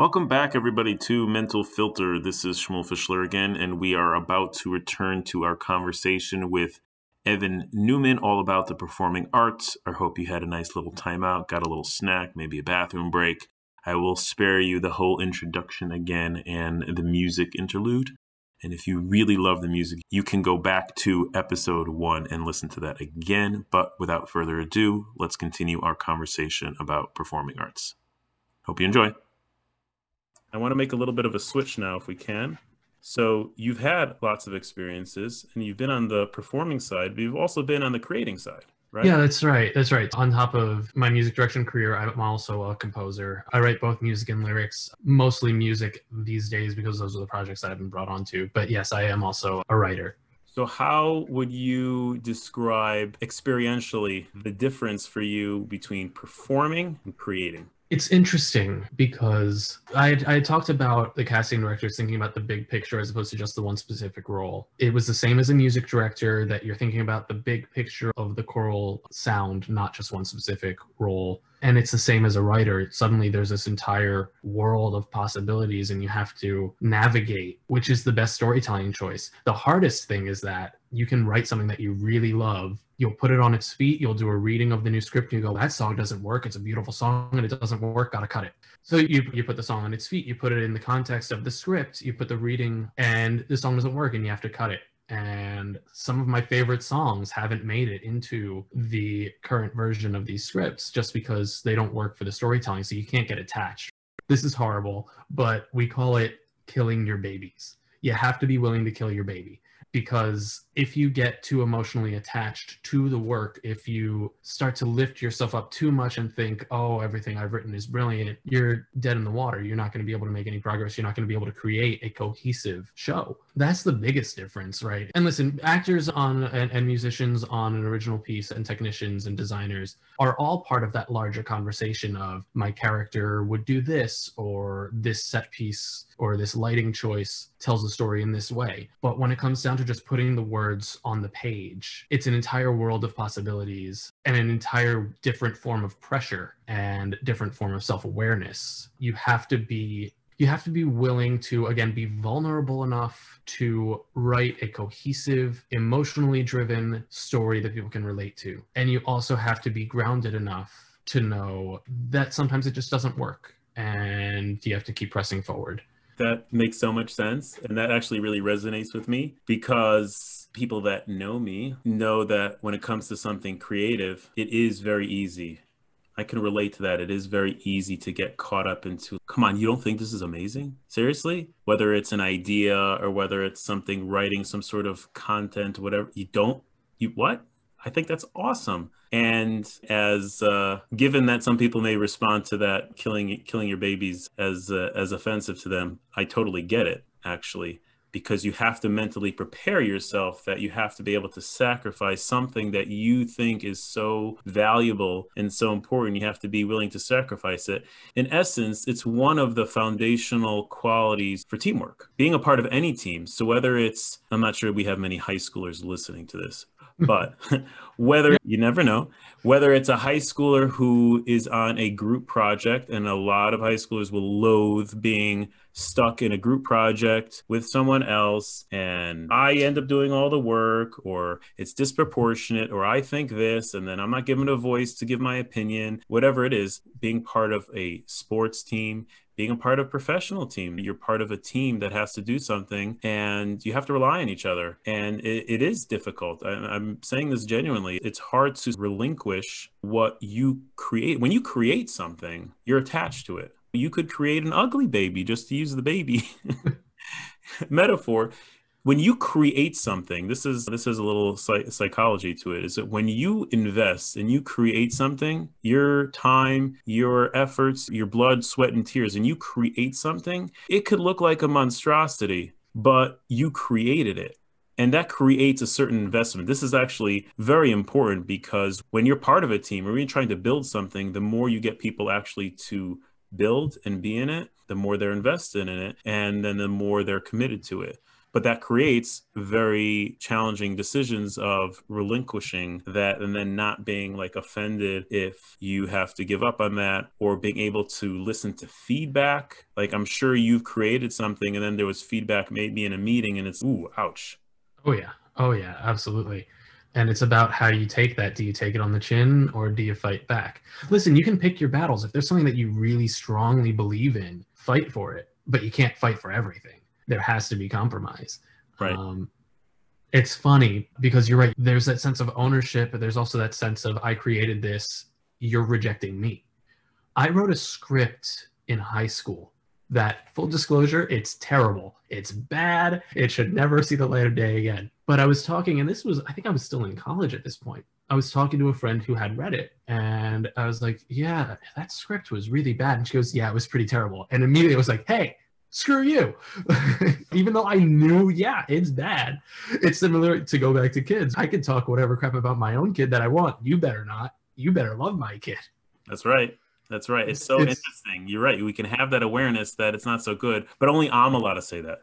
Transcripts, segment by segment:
Welcome back, everybody, to Mental Filter. This is Shmuel Fischler again, and we are about to return to our conversation with Evan Newman all about the performing arts. I hope you had a nice little timeout, got a little snack, maybe a bathroom break. I will spare you the whole introduction again and the music interlude. And if you really love the music, you can go back to episode one and listen to that again. But without further ado, let's continue our conversation about performing arts. Hope you enjoy. I want to make a little bit of a switch now, if we can. So you've had lots of experiences, and you've been on the performing side, but you've also been on the creating side, right? Yeah, that's right. That's right. On top of my music direction career, I'm also a composer. I write both music and lyrics, mostly music these days because those are the projects that I've been brought onto. But yes, I am also a writer. So, how would you describe experientially the difference for you between performing and creating? It's interesting because I I talked about the casting directors thinking about the big picture as opposed to just the one specific role. It was the same as a music director that you're thinking about the big picture of the choral sound, not just one specific role. And it's the same as a writer. Suddenly there's this entire world of possibilities and you have to navigate which is the best storytelling choice. The hardest thing is that you can write something that you really love you'll put it on its feet you'll do a reading of the new script and you go that song doesn't work it's a beautiful song and it doesn't work gotta cut it so you, you put the song on its feet you put it in the context of the script you put the reading and the song doesn't work and you have to cut it and some of my favorite songs haven't made it into the current version of these scripts just because they don't work for the storytelling so you can't get attached. This is horrible but we call it killing your babies. You have to be willing to kill your baby because if you get too emotionally attached to the work, if you start to lift yourself up too much and think, oh, everything I've written is brilliant, you're dead in the water. You're not going to be able to make any progress. You're not going to be able to create a cohesive show. That's the biggest difference, right? And listen, actors on and, and musicians on an original piece and technicians and designers are all part of that larger conversation of my character would do this or this set piece or this lighting choice tells the story in this way. But when it comes down to just putting the words on the page, it's an entire world of possibilities and an entire different form of pressure and different form of self-awareness. You have to be you have to be willing to again be vulnerable enough to write a cohesive emotionally driven story that people can relate to and you also have to be grounded enough to know that sometimes it just doesn't work and you have to keep pressing forward that makes so much sense. And that actually really resonates with me because people that know me know that when it comes to something creative, it is very easy. I can relate to that. It is very easy to get caught up into, come on, you don't think this is amazing? Seriously? Whether it's an idea or whether it's something writing some sort of content, whatever, you don't, you what? I think that's awesome. And as uh, given that some people may respond to that killing killing your babies as uh, as offensive to them, I totally get it actually because you have to mentally prepare yourself that you have to be able to sacrifice something that you think is so valuable and so important. You have to be willing to sacrifice it. In essence, it's one of the foundational qualities for teamwork, being a part of any team. So, whether it's, I'm not sure we have many high schoolers listening to this, but whether you never know whether it's a high schooler who is on a group project and a lot of high schoolers will loathe being stuck in a group project with someone else and I end up doing all the work or it's disproportionate or I think this and then I'm not given a voice to give my opinion whatever it is being part of a sports team being a part of a professional team. You're part of a team that has to do something and you have to rely on each other. And it, it is difficult. I, i'm saying this genuinely. It's hard to relinquish what you create. When you create something you're attached to it. You could create an ugly baby just to use the baby metaphor when you create something this is this is a little psych- psychology to it is that when you invest and you create something your time your efforts your blood sweat and tears and you create something it could look like a monstrosity but you created it and that creates a certain investment. This is actually very important because when you're part of a team or you're trying to build something, the more you get people actually to build and be in it, the more they're invested in it, and then the more they're committed to it. But that creates very challenging decisions of relinquishing that and then not being like offended if you have to give up on that or being able to listen to feedback. Like i'm sure you've created something and then there was feedback maybe in a meeting and it's ooh ouch. Oh yeah. Oh yeah. Absolutely. And it's about how you take that. Do you take it on the chin or do you fight back? Listen you can pick your battles. If there's something that you really strongly believe in fight for it. But you can't fight for everything there has to be compromise right. Um, it's funny because you're right. There's that sense of ownership but there's also that sense of i created this. You're rejecting me. I wrote a script in high school that full disclosure it's terrible. It's bad. It should never see the light of day again. But I was talking, and this was, I think I was still in college at this point. I was talking to a friend who had read it, and I was like, Yeah, that script was really bad. And she goes, Yeah, it was pretty terrible. And immediately I was like, Hey, screw you. Even though I knew, yeah, it's bad. It's similar to go back to kids. I can talk whatever crap about my own kid that I want. You better not. You better love my kid. That's right. That's right. It's so it's, interesting. You're right. We can have that awareness that it's not so good, but only I'm allowed to say that.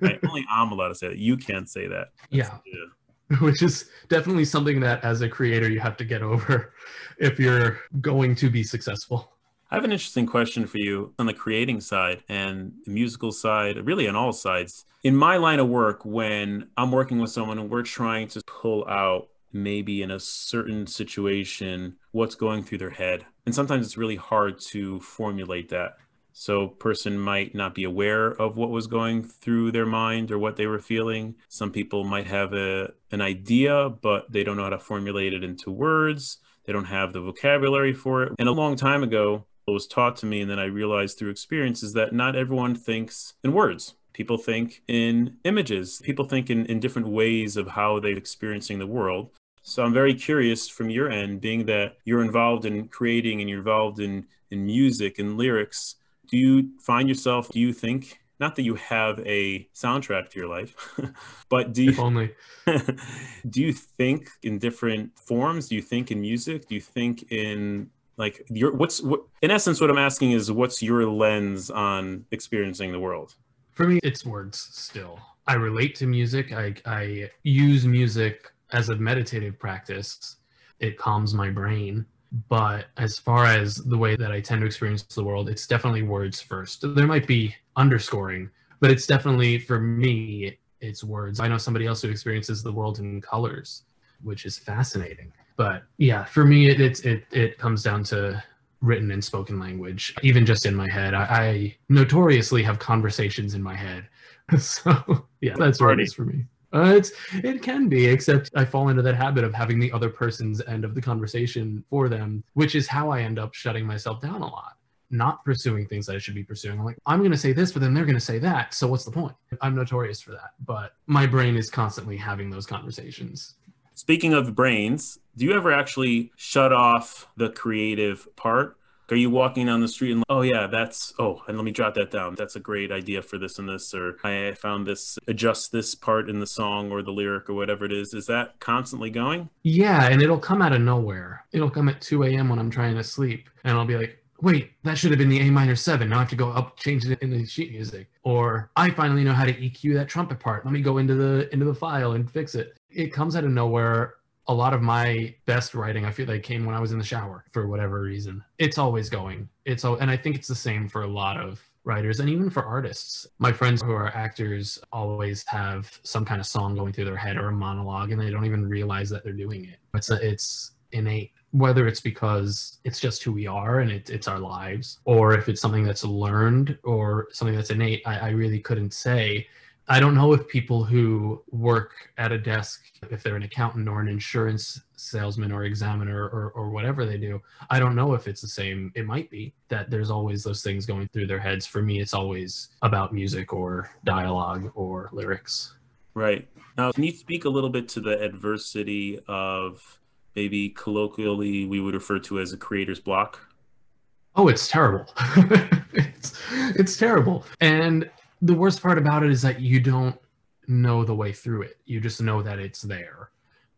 Right? Only I'm allowed to say that. You can't say that. yeah. yeah. Which is definitely something that as a creator you have to get over if you're going to be successful. I have an interesting question for you on the creating side and the musical side, really on all sides. In my line of work, when I'm working with someone and we're trying to pull out maybe in a certain situation what's going through their head, and sometimes it's really hard to formulate that. So person might not be aware of what was going through their mind or what they were feeling. Some people might have a an idea, but they don't know how to formulate it into words. They don't have the vocabulary for it. And a long time ago, was taught to me, and then I realized through experience is that not everyone thinks in words. People think in images. People think in, in different ways of how they're experiencing the world. So I'm very curious from your end, being that you're involved in creating and you're involved in, in music and lyrics do you find yourself do you think not that you have a soundtrack to your life but do you if only do you think in different forms do you think in music do you think in like your what's what in essence what i'm asking is what's your lens on experiencing the world for me it's words still i relate to music i i use music as a meditative practice it calms my brain but as far as the way that I tend to experience the world, it's definitely words first. There might be underscoring, but it's definitely for me, it's words. I know somebody else who experiences the world in colors, which is fascinating. But yeah, for me, it it it, it comes down to written and spoken language, even just in my head. I, I notoriously have conversations in my head. So yeah, that's what it is for me. Uh, it's it can be, except I fall into that habit of having the other person's end of the conversation for them, which is how I end up shutting myself down a lot, not pursuing things that I should be pursuing. I'm like, I'm going to say this, but then they're going to say that. So what's the point? I'm notorious for that, but my brain is constantly having those conversations. Speaking of brains, do you ever actually shut off the creative part are you walking down the street and oh yeah that's oh and let me jot that down that's a great idea for this and this or i found this adjust this part in the song or the lyric or whatever it is is that constantly going yeah and it'll come out of nowhere it'll come at 2 a.m when i'm trying to sleep and i'll be like wait, that should have been the A minor seven. Now I have to go up, change it in the sheet music. Or I finally know how to EQ that trumpet part. Let me go into the into the file and fix it. It comes out of nowhere. A lot of my best writing i feel like came when i was in the shower for whatever reason. It's always going. It's all and i think it's the same for a lot of writers and even for artists. My friends who are actors always have some kind of song going through their head or a monologue and they don't even realize that they're doing it. It's a, it's innate. Whether it's because it's just who we are and it, it's our lives or if it's something that's learned or something that's innate I, I really couldn't say I don't know if people who work at a desk, if they're an accountant or an insurance salesman or examiner or, or whatever they do, I don't know if it's the same. It might be that there's always those things going through their heads. For me, it's always about music or dialogue or lyrics. Right. Now, can you speak a little bit to the adversity of maybe colloquially we would refer to as a creator's block? Oh, it's terrible. it's, it's terrible. And the worst part about it is that you don't know the way through it. You just know that it's there.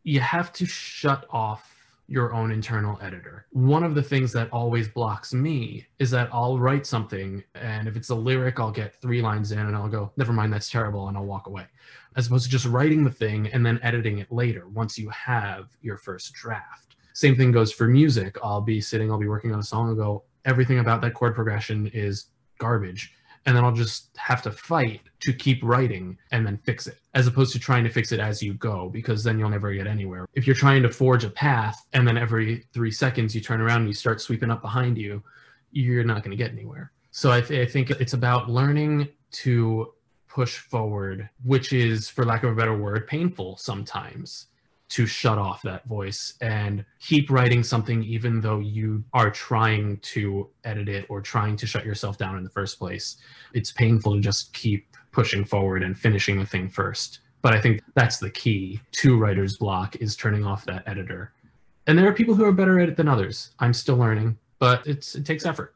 You have to shut off your own internal editor. One of the things that always blocks me is that I'll write something, and if it's a lyric, I'll get three lines in and I'll go, never mind, that's terrible, and I'll walk away. As opposed to just writing the thing and then editing it later once you have your first draft. Same thing goes for music. I'll be sitting, I'll be working on a song and go, everything about that chord progression is garbage and then I'll just have to fight to keep writing and then fix it, as opposed to trying to fix it as you go, because then you'll never get anywhere. If you're trying to forge a path and then every three seconds you turn around and you start sweeping up behind you, you're not going to get anywhere. So I, th- I think it's about learning to push forward, which is, for lack of a better word, painful sometimes to shut off that voice and keep writing something even though you are trying to edit it or trying to shut yourself down in the first place. It's painful to just keep pushing forward and finishing the thing first. But I think that's the key to writer's block is turning off that editor. And there are people who are better at it than others. I'm still learning, but it's it takes effort.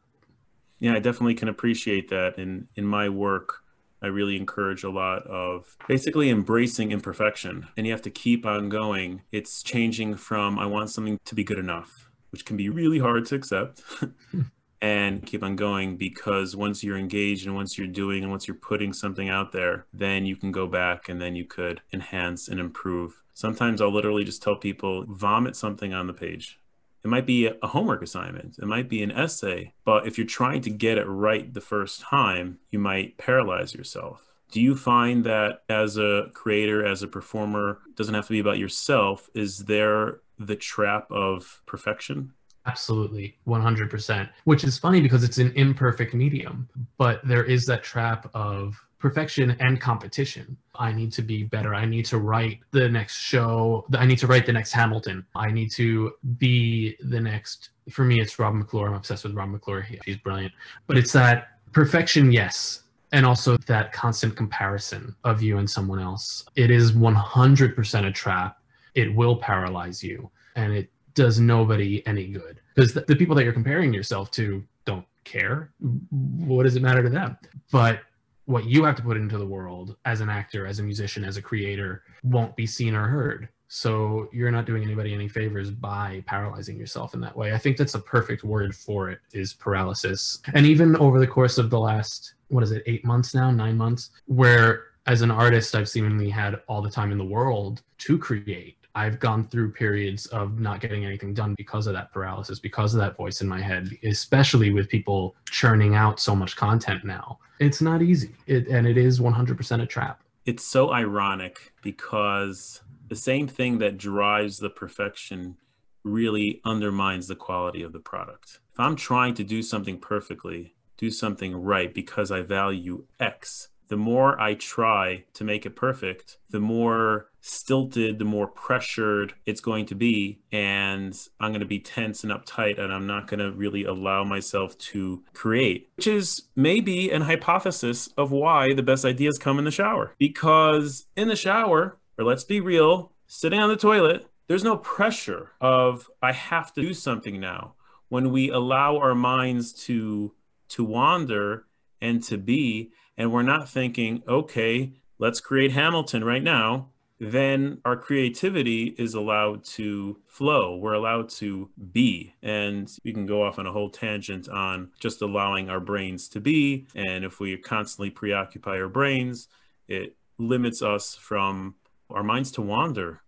Yeah, I definitely can appreciate that in in my work I really encourage a lot of basically embracing imperfection. And you have to keep on going. It's changing from I want something to be good enough, which can be really hard to accept. and keep on going because once you're engaged and once you're doing and once you're putting something out there, then you can go back and then you could enhance and improve. Sometimes I'll literally just tell people vomit something on the page it might be a homework assignment. It might be an essay. But if you're trying to get it right the first time, you might paralyze yourself. Do you find that as a creator, as a performer, doesn't have to be about yourself? Is there the trap of perfection? Absolutely, 100%. Which is funny because it's an imperfect medium, but there is that trap of perfection and competition. I need to be better. I need to write the next show. I need to write the next Hamilton. I need to be the next. For me, it's Rob McClure. I'm obsessed with Rob McClure. He's brilliant. But it's that perfection, yes. And also that constant comparison of you and someone else. It is 100% a trap. It will paralyze you and it does nobody any good because the, the people that you're comparing yourself to don't care. What does it matter to them? But what you have to put into the world as an actor, as a musician, as a creator won't be seen or heard. So you're not doing anybody any favors by paralyzing yourself in that way. I think that's a perfect word for it is paralysis. And even over the course of the last, what is it, eight months now, nine months, where as an artist, I've seemingly had all the time in the world to create I've gone through periods of not getting anything done because of that paralysis, because of that voice in my head, especially with people churning out so much content now. It's not easy, it, and it is 100% a trap. It's so ironic because the same thing that drives the perfection really undermines the quality of the product. If I'm trying to do something perfectly, do something right because I value X, the more I try to make it perfect, the more stilted, the more pressured it's going to be. And I'm going to be tense and uptight, and I'm not going to really allow myself to create, which is maybe an hypothesis of why the best ideas come in the shower. Because in the shower, or let's be real, sitting on the toilet, there's no pressure of I have to do something now. When we allow our minds to to wander and to be, and we're not thinking, okay, let's create Hamilton right now, then our creativity is allowed to flow. We're allowed to be. And we can go off on a whole tangent on just allowing our brains to be. And if we constantly preoccupy our brains, it limits us from our minds to wander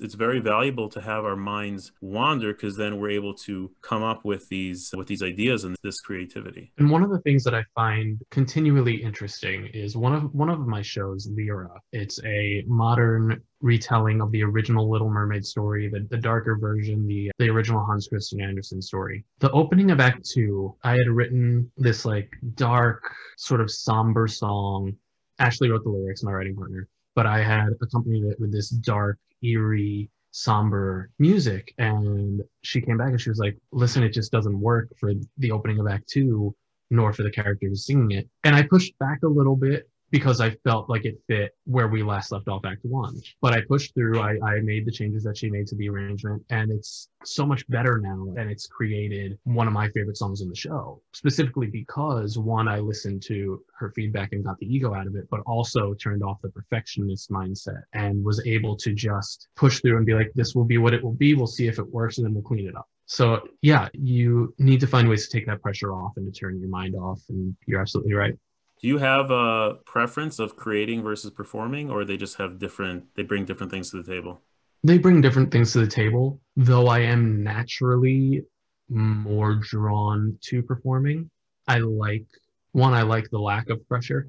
it's very valuable to have our minds wander because then we're able to come up with these with these ideas and this creativity. And one of the things that I find continually interesting is one of one of my shows, Lyra. It's a modern retelling of the original Little Mermaid story, the, the darker version, the the original Hans Christian Andersen story. The opening of Act Two, I had written this like dark, sort of somber song. Ashley wrote the lyrics, my writing partner but I had accompanied it with this dark, eerie, somber music. And she came back and she was like, listen, it just doesn't work for the opening of Act Two, nor for the characters singing it. And I pushed back a little bit because I felt like it fit where we last left off Act One. But I pushed through. I, I made the changes that she made to the arrangement, and it's so much better now. And it's created one of my favorite songs in the show, specifically because one, I listened to her feedback and got the ego out of it, but also turned off the perfectionist mindset and was able to just push through and be like, this will be what it will be. We'll see if it works, and then we'll clean it up. So yeah, you need to find ways to take that pressure off and to turn your mind off. And you're absolutely right. Do you have a preference of creating versus performing, or they just have different? They bring different things to the table. They bring different things to the table. Though I am naturally more drawn to performing. I like one. I like the lack of pressure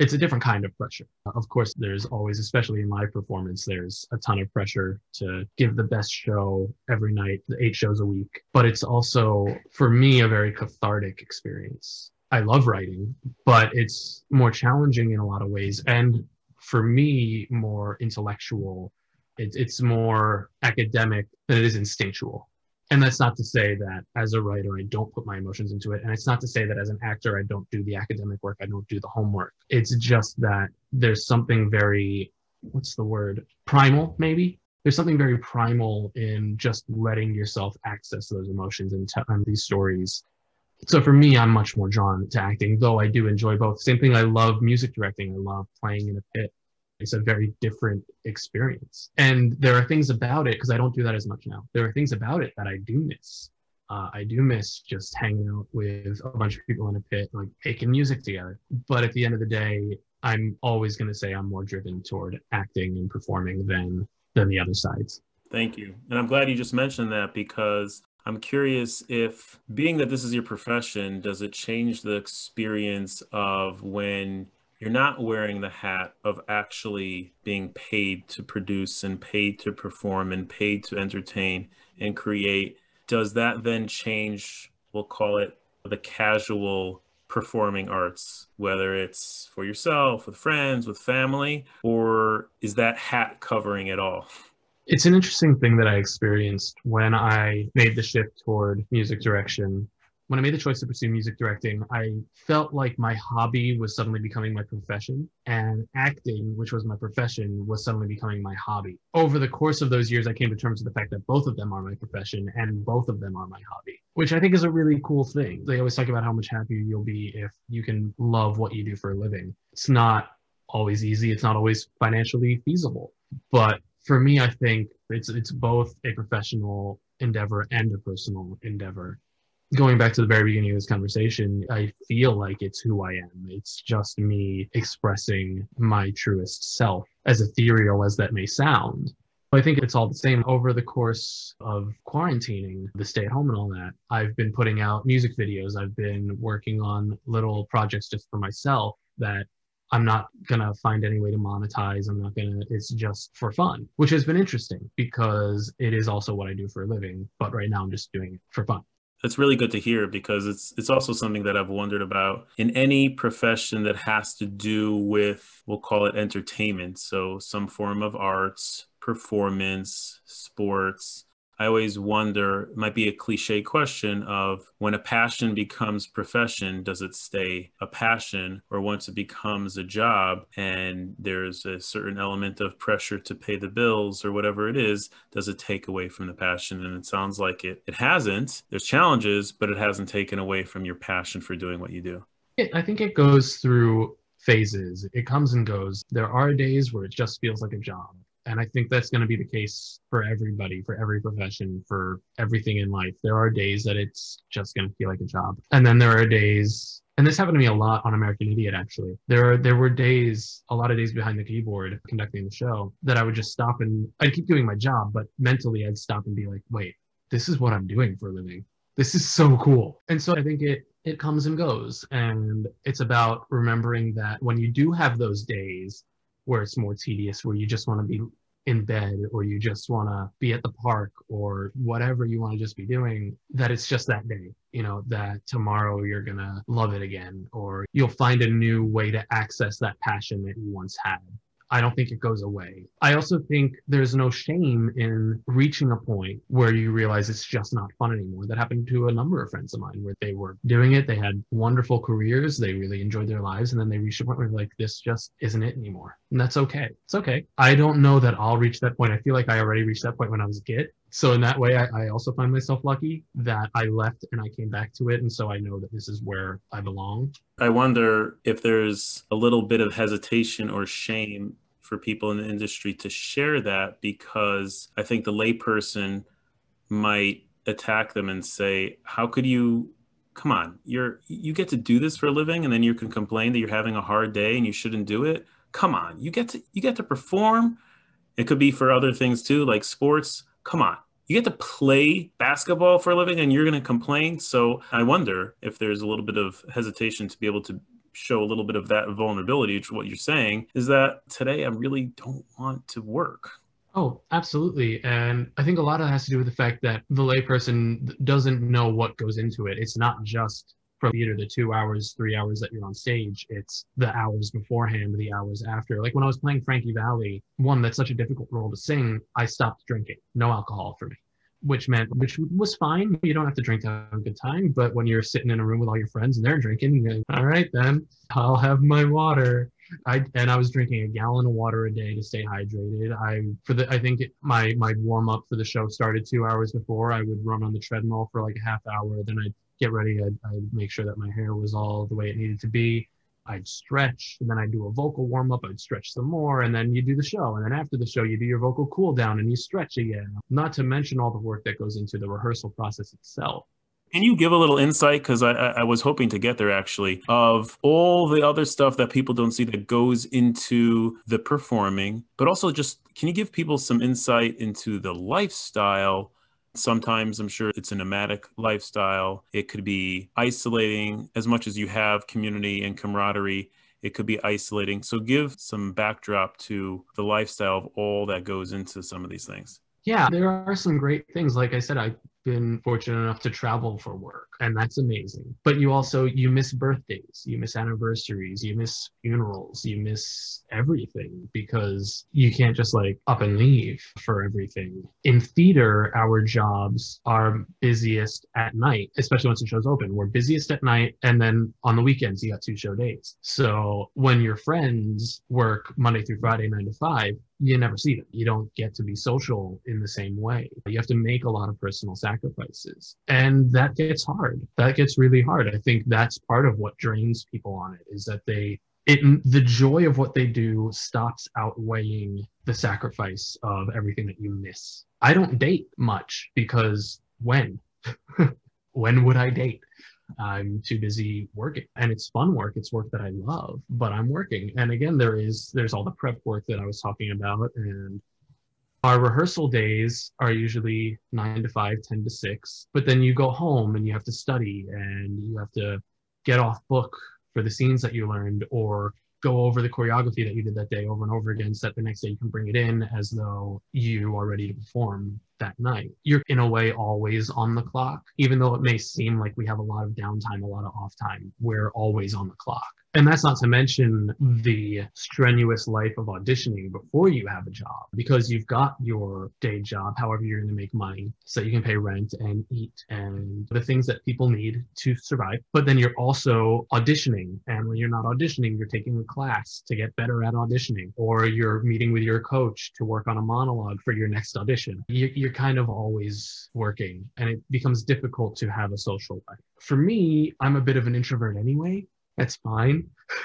it's a different kind of pressure. Of course, there's always, especially in live performance, there's a ton of pressure to give the best show every night, eight shows a week. But it's also, for me, a very cathartic experience. I love writing, but it's more challenging in a lot of ways. And for me, more intellectual. It's, it's more academic than it is instinctual. And that's not to say that as a writer i don't put my emotions into it. And it's not to say that as an actor i don't do the academic work i don't do the homework. It's just that there's something very what's the word? Primal maybe? There's something very primal in just letting yourself access those emotions and tell these stories so for me i'm much more drawn to acting though i do enjoy both same thing i love music directing i love playing in a pit it's a very different experience. And there are things about it, because I don't do that as much now. There are things about it that I do miss. Uh, I do miss just hanging out with a bunch of people in a pit, like making music together. But at the end of the day, I'm always going to say I'm more driven toward acting and performing than than the other sides. Thank you. And I'm glad you just mentioned that because I'm curious if being that this is your profession, does it change the experience of when you're not wearing the hat of actually being paid to produce and paid to perform and paid to entertain and create? Does that then change we'll call it the casual performing arts whether it's for yourself with friends with family or is that hat covering it all it's an interesting thing that i experienced when i made the shift toward music direction when I made the choice to pursue music directing, I felt like my hobby was suddenly becoming my profession, and acting, which was my profession, was suddenly becoming my hobby. Over the course of those years, I came to terms with the fact that both of them are my profession and both of them are my hobby, which I think is a really cool thing. They always talk about how much happier you'll be if you can love what you do for a living. It's not always easy, it's not always financially feasible. But for me, I think it's it's both a professional endeavor and a personal endeavor going back to the very beginning of this conversation, I feel like it's who I am. It's just me expressing my truest self, as ethereal as that may sound. I think it's all the same. Over the course of quarantining, the stay at home and all that, I've been putting out music videos. I've been working on little projects just for myself that I'm not going to find any way to monetize. I'm not going to, it's just for fun, which has been interesting because it is also what I do for a living. But right now I'm just doing it for fun. That's really good to hear because it's it's also something that I've wondered about in any profession that has to do with we'll call it entertainment, so some form of arts, performance, sports, I always wonder, it might be a cliche question of when a passion becomes profession, does it stay a passion? Or once it becomes a job and there's a certain element of pressure to pay the bills or whatever it is, does it take away from the passion? And it sounds like it, it hasn't. There's challenges, but it hasn't taken away from your passion for doing what you do. I think it goes through phases. It comes and goes. There are days where it just feels like a job. And I think that's going to be the case for everybody, for every profession, for everything in life. There are days that it's just going to feel like a job. And then there are days, and this happened to me a lot on American Idiot actually. There are there were days, a lot of days behind the keyboard conducting the show that I would just stop and I'd keep doing my job, but mentally I'd stop and be like, wait, this is what I'm doing for a living. This is so cool. And so I think it it comes and goes. And it's about remembering that when you do have those days where it's more tedious, where you just want to be in bed or you just want to be at the park or whatever you want to just be doing, that it's just that day, you know, that tomorrow you're going to love it again or you'll find a new way to access that passion that you once had. I don't think it goes away. I also think there's no shame in reaching a point where you realize it's just not fun anymore. That happened to a number of friends of mine where they were doing it, they had wonderful careers, they really enjoyed their lives, and then they reached a point where like this just isn't it anymore. And that's okay. It's okay. I don't know that I'll reach that point. I feel like I already reached that point when I was a kid. So in that way, I, I also find myself lucky that I left and I came back to it, and so I know that this is where I belong. I wonder if there's a little bit of hesitation or shame for people in the industry to share that because I think the layperson might attack them and say, "How could you? Come on, you're you get to do this for a living, and then you can complain that you're having a hard day and you shouldn't do it. Come on, you get to you get to perform. It could be for other things too, like sports. Come on." You get to play basketball for a living and you're going to complain. So I wonder if there's a little bit of hesitation to be able to show a little bit of that vulnerability to what you're saying is that today I really don't want to work. Oh, absolutely. And I think a lot of that has to do with the fact that the layperson doesn't know what goes into it. It's not just from theater the two hours, three hours that you're on stage. It's the hours beforehand, the hours after. Like when I was playing Frankie Valli, one that's such a difficult role to sing, I stopped drinking. No alcohol for me which meant which was fine. You don't have to drink to have a good time, but when you're sitting in a room with all your friends and they're drinking, like, all right then, I'll have my water. I and I was drinking a gallon of water a day to stay hydrated. I for the I think it, my my warm up for the show started two hours before. I would run on the treadmill for like a half hour, then I'd get ready. I'd, I'd make sure that my hair was all the way it needed to be. I'd stretch, and then I'd do a vocal warm up. I'd stretch some more, and then you do the show. And then after the show, you do your vocal cool down and you stretch again. Not to mention all the work that goes into the rehearsal process itself. Can you give a little insight? Because I, I was hoping to get there actually, of all the other stuff that people don't see that goes into the performing, but also just can you give people some insight into the lifestyle Sometimes I'm sure it's a nomadic lifestyle. It could be isolating as much as you have community and camaraderie. It could be isolating. So give some backdrop to the lifestyle of all that goes into some of these things. Yeah, there are some great things. Like I said, I been fortunate enough to travel for work and that's amazing. But you also you miss birthdays you miss anniversaries you miss funerals you miss everything because you can't just like up and leave for everything. In theater our jobs are busiest at night especially once the show's open. We're busiest at night and then on the weekends you got two show days. So when your friends work monday through friday nine to five you never see them. You don't get to be social in the same way. You have to make a lot of personal sacrifices. And that gets hard. That gets really hard. I think that's part of what drains people on it is that they it the joy of what they do stops outweighing the sacrifice of everything that you miss. I don't date much because when? when would I date? I'm too busy working. And it's fun work. It's work that I love, but I'm working. And again, there is there's all the prep work that I was talking about. And our rehearsal days are usually nine to five, 10 to six. But then you go home and you have to study and you have to get off book for the scenes that you learned or go over the choreography that you did that day over and over again so that the next day you can bring it in as though you are ready to perform that night. You're in a way always on the clock, even though it may seem like we have a lot of downtime, a lot of off time. We're always on the clock. And that's not to mention the strenuous life of auditioning before you have a job because you've got your day job, however, you're going to make money so you can pay rent and eat and the things that people need to survive. But then you're also auditioning. And when you're not auditioning, you're taking a class to get better at auditioning, or you're meeting with your coach to work on a monologue for your next audition. You're kind of always working and it becomes difficult to have a social life. For me, I'm a bit of an introvert anyway that's fine.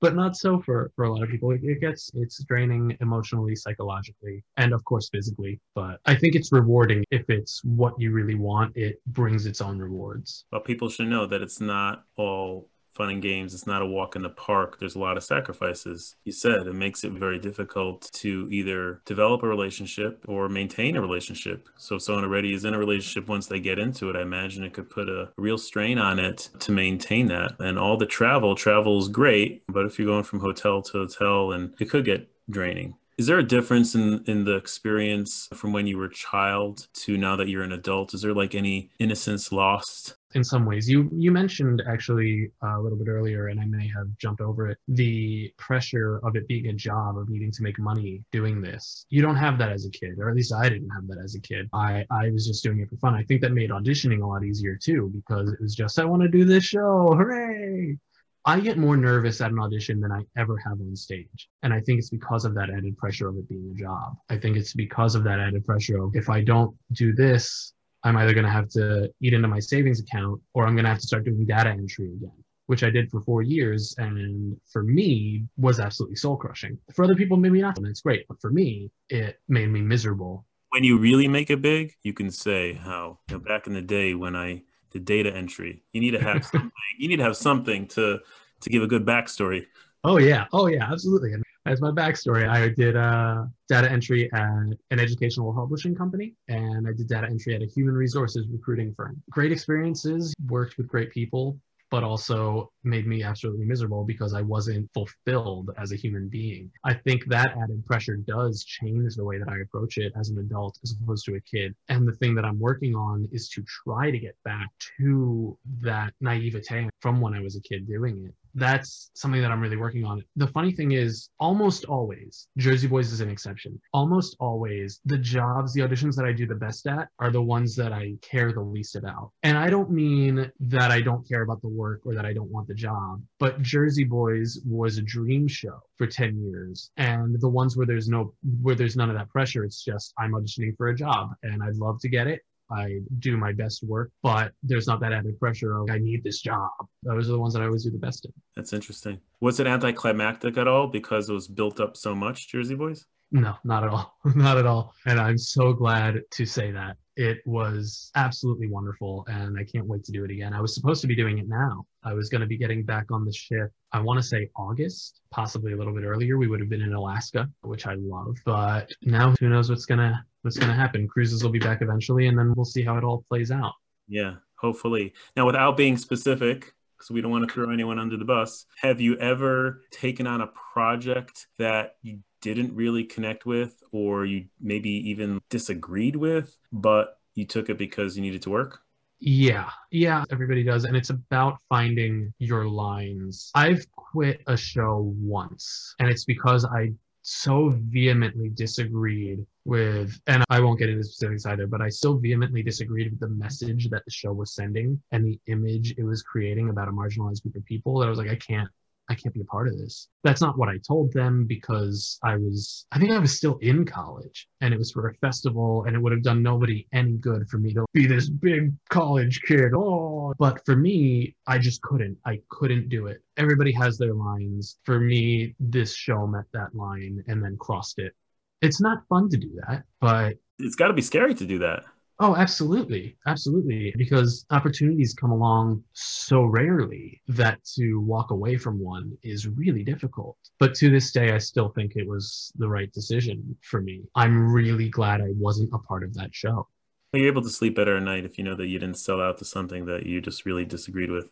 but not so for, for a lot of people. It, it, gets it's draining emotionally, psychologically, and of course physically. But I think it's rewarding if it's what you really want. It brings its own rewards. Well, people should know that it's not all fun and games. It's not a walk in the park. There's a lot of sacrifices. You said it makes it very difficult to either develop a relationship or maintain a relationship. So if someone already is in a relationship, once they get into it, I imagine it could put a real strain on it to maintain that. And all the travel, travel is great, but if you're going from hotel to hotel, and it could get draining. Is there a difference in, in the experience from when you were a child to now that you're an adult? Is there like any innocence lost? In some ways. You you mentioned actually uh, a little bit earlier, and I may have jumped over it. The pressure of it being a job, of needing to make money doing this. You don't have that as a kid, or at least I didn't have that as a kid. I I was just doing it for fun. I think that made auditioning a lot easier too because it was just I want to do this show, hooray! I get more nervous at an audition than I ever have on stage. And I think it's because of that added pressure of it being a job. I think it's because of that added pressure of if I don't do this, I'm either going to have to eat into my savings account or I'm going to have to start doing data entry again, which I did for four years. And for me, was absolutely soul crushing. For other people, maybe not. And that's great. But for me, it made me miserable. When you really make it big, you can say how you know, back in the day when I did data entry, you need to have something. you need to have something to to give a good backstory. Oh yeah, oh yeah, absolutely. And as my backstory, I did uh, data entry at an educational publishing company, and I did data entry at a human resources recruiting firm. Great experiences, worked with great people, but also made me absolutely miserable because I wasn't fulfilled as a human being. I think that added pressure does change the way that I approach it as an adult as opposed to a kid. And the thing that I'm working on is to try to get back to that naivete from when I was a kid doing it that's something that I'm really working on. The funny thing is, almost always, Jersey Boys is an exception. Almost always, the jobs, the auditions that I do the best at are the ones that I care the least about. And I don't mean that I don't care about the work or that I don't want the job, but Jersey Boys was a dream show for 10 years. And the ones where there's no, where there's none of that pressure, it's just I'm auditioning for a job and I'd love to get it I do my best work, but there's not that added pressure of I need this job. Those are the ones that I always do the best in. That's interesting. Was it anticlimactic at all because it was built up so much, Jersey Boys? No, not at all. not at all. And I'm so glad to say that. It was absolutely wonderful, and I can't wait to do it again. I was supposed to be doing it now. I was going to be getting back on the ship, I want to say August, possibly a little bit earlier. We would have been in Alaska, which I love. But now who knows what's going to what's going to happen. Cruises will be back eventually, and then we'll see how it all plays out. Yeah, hopefully. Now, without being specific, because we don't want to throw anyone under the bus, have you ever taken on a project that you didn't really connect with or you maybe even disagreed with, but you took it because you needed to work? Yeah, yeah, everybody does. And it's about finding your lines. I've quit a show once, and it's because I so vehemently disagreed with, and I won't get into specifics either, but I still vehemently disagreed with the message that the show was sending and the image it was creating about a marginalized group of people. That I was like, I can't, I can't be a part of this. That's not what I told them because I was, I think I was still in college and it was for a festival and it would have done nobody any good for me to be this big college kid. Oh, but for me, I just couldn't. I couldn't do it. Everybody has their lines. For me, this show met that line and then crossed it. It's not fun to do that, but it's got to be scary to do that. Oh, absolutely. Absolutely. Because opportunities come along so rarely that to walk away from one is really difficult. But to this day, I still think it was the right decision for me. I'm really glad I wasn't a part of that show. Are you able to sleep better at night if you know that you didn't sell out to something that you just really disagreed with?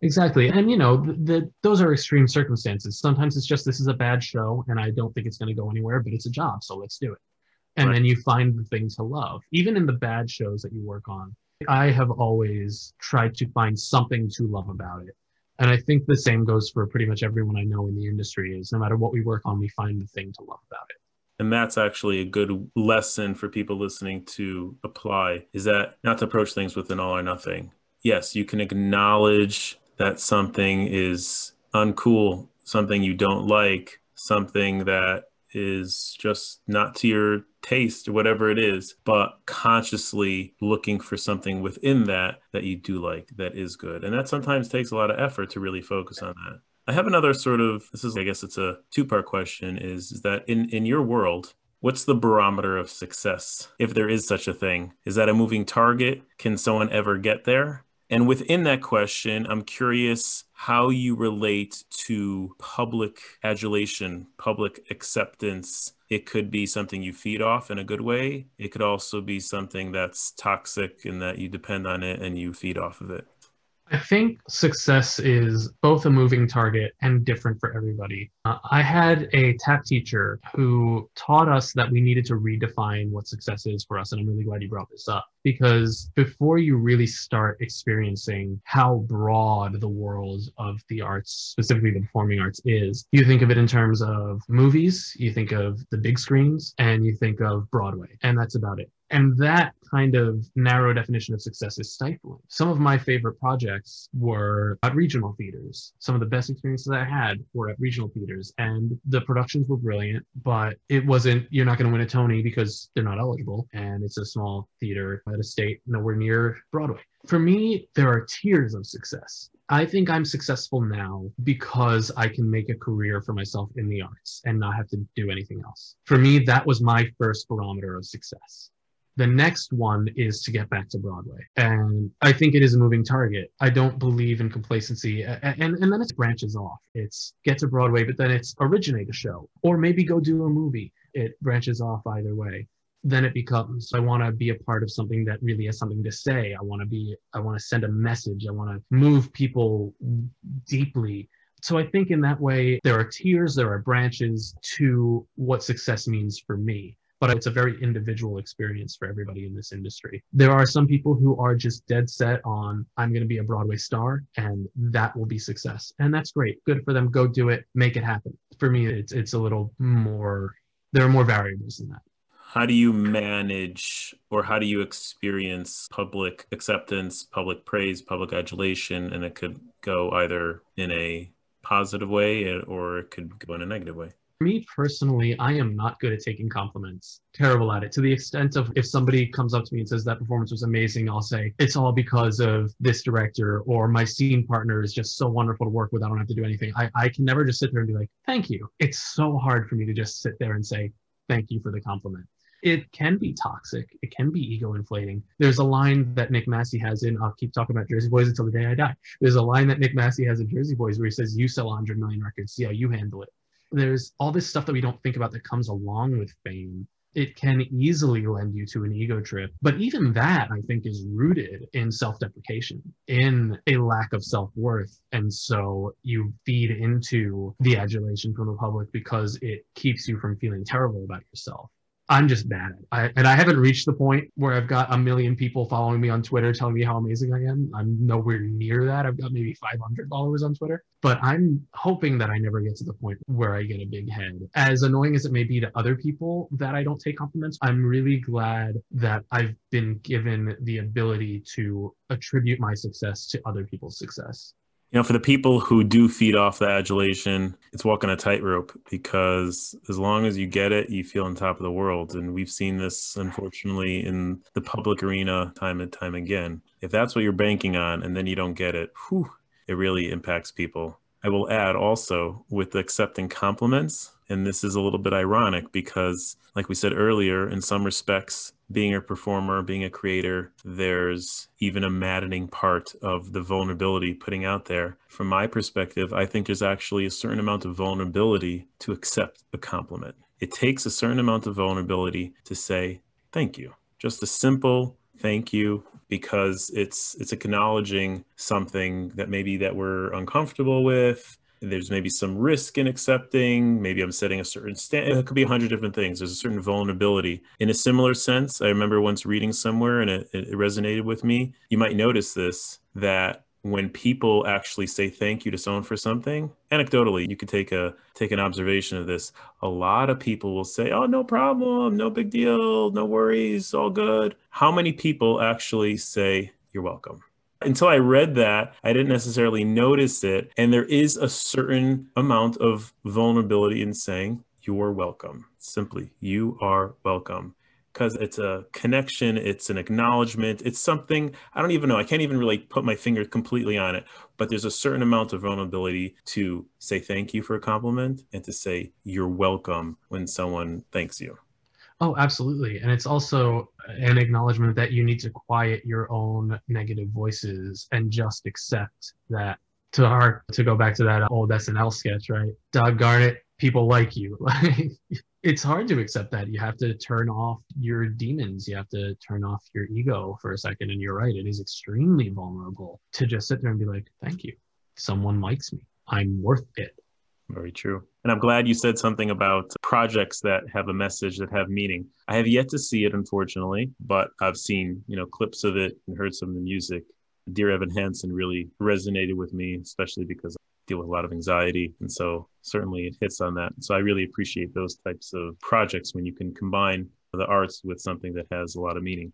Exactly. And, you know, the, the, those are extreme circumstances. Sometimes it's just this is a bad show and I don't think it's going to go anywhere, but it's a job. So let's do it and right. then you find the thing to love even in the bad shows that you work on. I have always tried to find something to love about it. And i think the same goes for pretty much everyone i know in the industry is no matter what we work on we find the thing to love about it. And that's actually a good lesson for people listening to apply is that not to approach things with an all or nothing. Yes you can acknowledge that something is uncool something you don't like something that is just not to your taste or whatever it is, but consciously looking for something within that that you do like that is good. And that sometimes takes a lot of effort to really focus on that. I have another sort of this is I guess it's a two-part question is, is that in in your world What's the barometer of success, if there is such a thing? Is that a moving target? Can someone ever get there? And within that question, I'm curious how you relate to public adulation, public acceptance. It could be something you feed off in a good way. It could also be something that's toxic in that you depend on it and you feed off of it. I think success is both a moving target and different for everybody. Uh, I had a tap teacher who taught us that we needed to redefine what success is for us. And I'm really glad you brought this up because before you really start experiencing how broad the world of the arts, specifically the performing arts, is, you think of it in terms of movies, you think of the big screens, and you think of Broadway. And that's about it. And that kind of narrow definition of success is stifling. Some of my favorite projects were at regional theaters. Some of the best experiences I had were at regional theaters, and the productions were brilliant, but it wasn't, you're not going to win a Tony because they're not eligible, and it's a small theater at a state nowhere near Broadway. For me, there are tiers of success. I think I'm successful now because I can make a career for myself in the arts and not have to do anything else. For me, that was my first barometer of success. The next one is to get back to Broadway. And I think it is a moving target. I don't believe in complacency. And, and, and then it branches off. It's get to Broadway, but then it's originate a show or maybe go do a movie. It branches off either way. Then it becomes I want to be a part of something that really has something to say. I want to be, I want to send a message. I want to move people deeply so I think in that way, there are tiers, there are branches to what success means for me but it's a very individual experience for everybody in this industry. There are some people who are just dead set on, I'm going to be a Broadway star and that will be success. And that's great. Good for them. Go do it. Make it happen. For me, it's, it's a little more, there are more variables than that. How do you manage or how do you experience public acceptance, public praise, public adulation? And it could go either in a positive way or it could go in a negative way me personally, I am not good at taking compliments. Terrible at it. To the extent of if somebody comes up to me and says that performance was amazing, I'll say it's all because of this director or my scene partner is just so wonderful to work with. I don't have to do anything. I, I can never just sit there and be like, thank you. It's so hard for me to just sit there and say, thank you for the compliment. It can be toxic. It can be ego inflating. There's a line that Nick Massi has in, I'll keep talking about Jersey Boys until the day I die. There's a line that Nick Massi has in Jersey Boys where he says, You sell 100 million records, see how you handle it there's all this stuff that we don't think about that comes along with fame it can easily lend you to an ego trip. But even that, I think, is rooted in self deprecation, in a lack of self worth. And so you feed into the adulation from the public because it keeps you from feeling terrible about yourself. I'm just bad. I, and I haven't reached the point where I've got a million people following me on Twitter telling me how amazing I am. I'm nowhere near that. I've got maybe 500 followers on Twitter, but I'm hoping that I never get to the point where I get a big head. As annoying as it may be to other people that I don't take compliments, I'm really glad that I've been given the ability to attribute my success to other people's success you know, for the people who do feed off the adulation, it's walking a tightrope because as long as you get it, you feel on top of the world. And we've seen this, unfortunately, in the public arena time and time again. If that's what you're banking on and then you don't get it, whew, it really impacts people. I will add also with accepting compliments, and this is a little bit ironic because, like we said earlier, in some respects, being a performer, being a creator, there's even a maddening part of the vulnerability putting out there. From my perspective, I think there's actually a certain amount of vulnerability to accept a compliment. It takes a certain amount of vulnerability to say, thank you. Just a simple thank you because it's it's acknowledging something that maybe that we're uncomfortable with there's maybe some risk in accepting maybe i'm setting a certain stand it could be a hundred different things there's a certain vulnerability. In a similar sense i remember once reading somewhere and it, it resonated with me you might notice this that when people actually say thank you to someone for something anecdotally you could take a take an observation of this a lot of people will say oh no problem no big deal no worries all good. How many people actually say you're welcome until I read that, I didn't necessarily notice it. And there is a certain amount of vulnerability in saying, You're welcome. Simply, you are welcome. Because it's a connection, it's an acknowledgement, it's something I don't even know. I can't even really put my finger completely on it, but there's a certain amount of vulnerability to say thank you for a compliment and to say you're welcome when someone thanks you. Oh, absolutely. And it's also an acknowledgement that you need to quiet your own negative voices and just accept that to our to go back to that old SNL sketch, right? Doggone it, people like you. It's hard to accept that. You have to turn off your demons. You have to turn off your ego for a second. And you're right, it is extremely vulnerable to just sit there and be like, thank you. Someone likes me. I'm worth it. Very true. And I'm glad you said something about projects that have a message that have meaning. I have yet to see it, unfortunately, but I've seen, you know, clips of it and heard some of the music. Dear Evan Hansen really resonated with me, especially because I deal with a lot of anxiety. And so certainly it hits on that. So I really appreciate those types of projects when you can combine the arts with something that has a lot of meaning.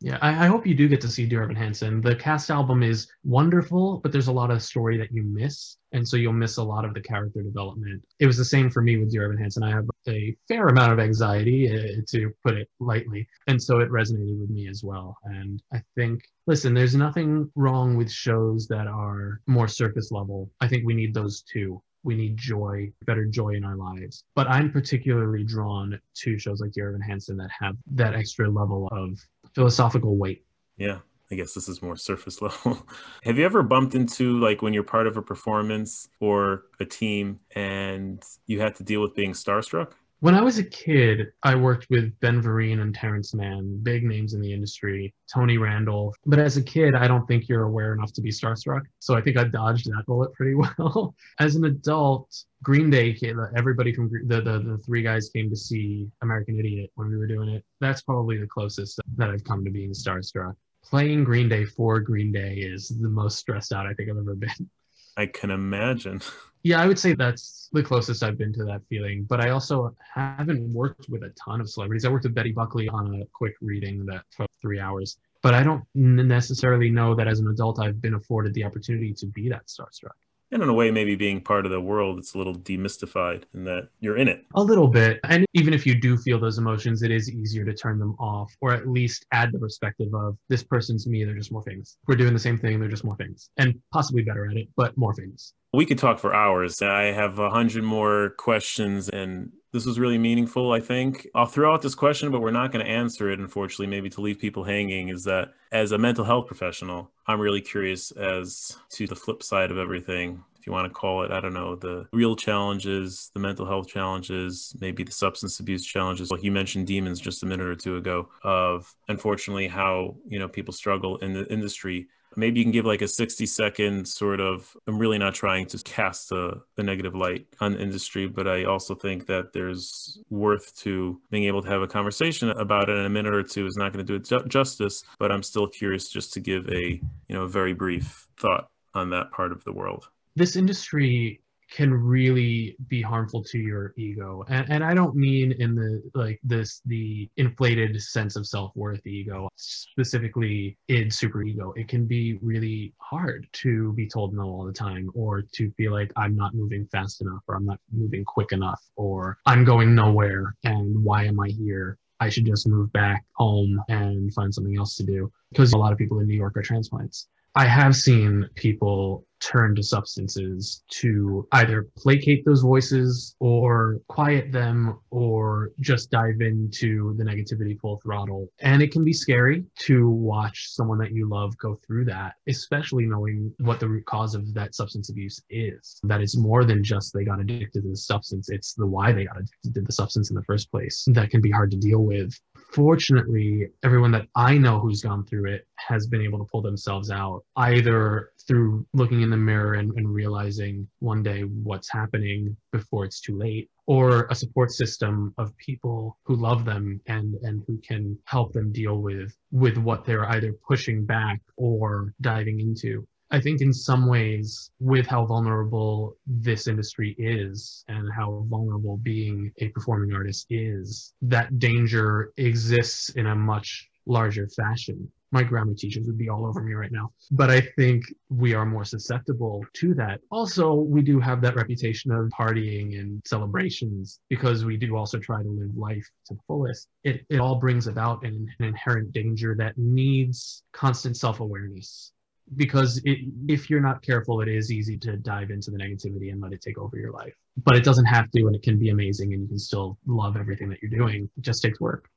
Yeah, I, I, hope you do get to see Dear Evan Hansen. The cast album is wonderful, but there's a lot of story that you miss. And so you'll miss a lot of the character development. It was the same for me with Dear Evan Hansen. I have a fair amount of anxiety, uh, to put it lightly. And so it resonated with me as well. And I think, listen, there's nothing wrong with shows that are more surface level. I think we need those too we need joy, better joy in our lives. But I'm particularly drawn to shows like Dear Evan Hansen that have that extra level of philosophical weight. Yeah. I guess this is more surface level. have you ever bumped into like when you're part of a performance or a team and you had to deal with being starstruck? When I was a kid, I worked with Ben Vereen and Terrence Mann, big names in the industry, Tony Randall. But as a kid, I don't think you're aware enough to be starstruck. So I think I dodged that bullet pretty well. as an adult, Green Day, everybody from the, the, the three guys came to see American Idiot when we were doing it. That's probably the closest that I've come to being starstruck. Playing Green Day for Green Day is the most stressed out I think I've ever been. I can imagine. Yeah, I would say that's the closest I've been to that feeling. But I also haven't worked with a ton of celebrities. I worked with Betty Buckley on a quick reading that took three hours. But I don't necessarily know that as an adult I've been afforded the opportunity to be that starstruck and in a way maybe being part of the world it's a little demystified in that you're in it. A little bit. And even if you do feel those emotions it is easier to turn them off or at least add the perspective of this person's me they're just more famous. We're doing the same thing they're just more famous. And possibly better at it but more famous. We could talk for hours. I have a hundred more questions and this was really meaningful, I think. I'll throw out this question, but we're not going to answer it, unfortunately, maybe to leave people hanging. Is that as a mental health professional, I'm really curious as to the flip side of everything. If you want to call it, I don't know, the real challenges, the mental health challenges, maybe the substance abuse challenges. Like you mentioned demons just a minute or two ago, of unfortunately how, you know, people struggle in the industry maybe you can give like a 60 second sort of i'm really not trying to cast a, a negative light on the industry but i also think that there's worth to being able to have a conversation about it in a minute or two. Is not going to do it ju- justice but i'm still curious just to give a you know a very brief thought on that part of the world. This industry can really be harmful to your ego and, and i don't mean in the like this the inflated sense of self-worth ego specifically in super ego it can be really hard to be told no all the time or to feel like i'm not moving fast enough or i'm not moving quick enough or i'm going nowhere and why am i here I should just move back home and find something else to do. Because a lot of people in New York are transplants. I have seen people turn to substances to either placate those voices or quiet them or just dive into the negativity full throttle. And it can be scary to watch someone that you love go through that, especially knowing what the root cause of that substance abuse is. That it's more than just they got addicted to the substance, it's the why they got addicted to the substance in the first place. That can be hard to deal with. Fortunately, everyone that I know who's gone through it has been able to pull themselves out either through looking in the mirror and, and realizing one day what's happening before it's too late or a support system of people who love them and and who can help them deal with with what they're either pushing back or diving into I think in some ways, with how vulnerable this industry is and how vulnerable being a performing artist is, that danger exists in a much larger fashion my grammar teachers would be all over me right now. But I think we are more susceptible to that. Also, we do have that reputation of partying and celebrations because we do also try to live life to the fullest. It, it all brings about an, an inherent danger that needs constant self awareness. Because it, if you're not careful, it is easy to dive into the negativity and let it take over your life. But it doesn't have to, and it can be amazing, and you can still love everything that you're doing. It just takes work.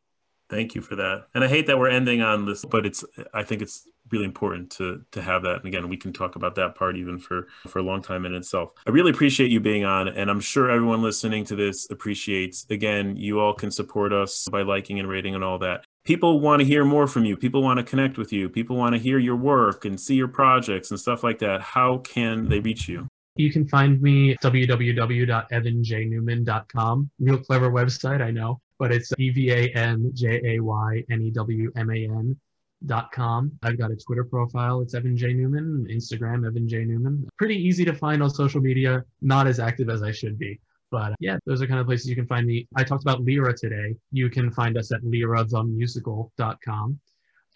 Thank you for that. And I hate that we're ending on this, but it's I think it's really important to to have that. And again, we can talk about that part even for for a long time in itself. I really appreciate you being on, and I'm sure everyone listening to this appreciates. Again, you all can support us by liking and rating and all that. People want to hear more from you. People want to connect with you. People want to hear your work and see your projects and stuff like that. How can they reach you? You can find me www.evanjaynewman.com. Real clever website, I know but it's E V A N J A Y N E W M A N dot com. I've got a Twitter profile. It's Evan J. Newman. Instagram, Evan J. Newman. Pretty easy to find on social media. Not as active as I should be. But yeah, those are kind of places you can find me. I talked about Lyra today. You can find us at lyrathemusical.com.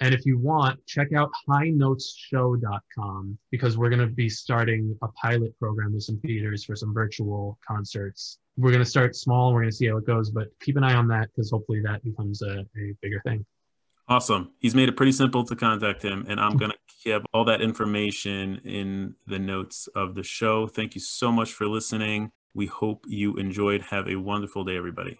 And if you want, check out highnotesshow.com because we're going to be starting a pilot program with some theaters for some virtual concerts. We're going to start small. We're going to see how it goes, but keep an eye on that because hopefully that becomes a, a bigger thing. Awesome. He's made it pretty simple to contact him, and I'm going to have all that information in the notes of the show. Thank you so much for listening. We hope you enjoyed. Have a wonderful day, everybody.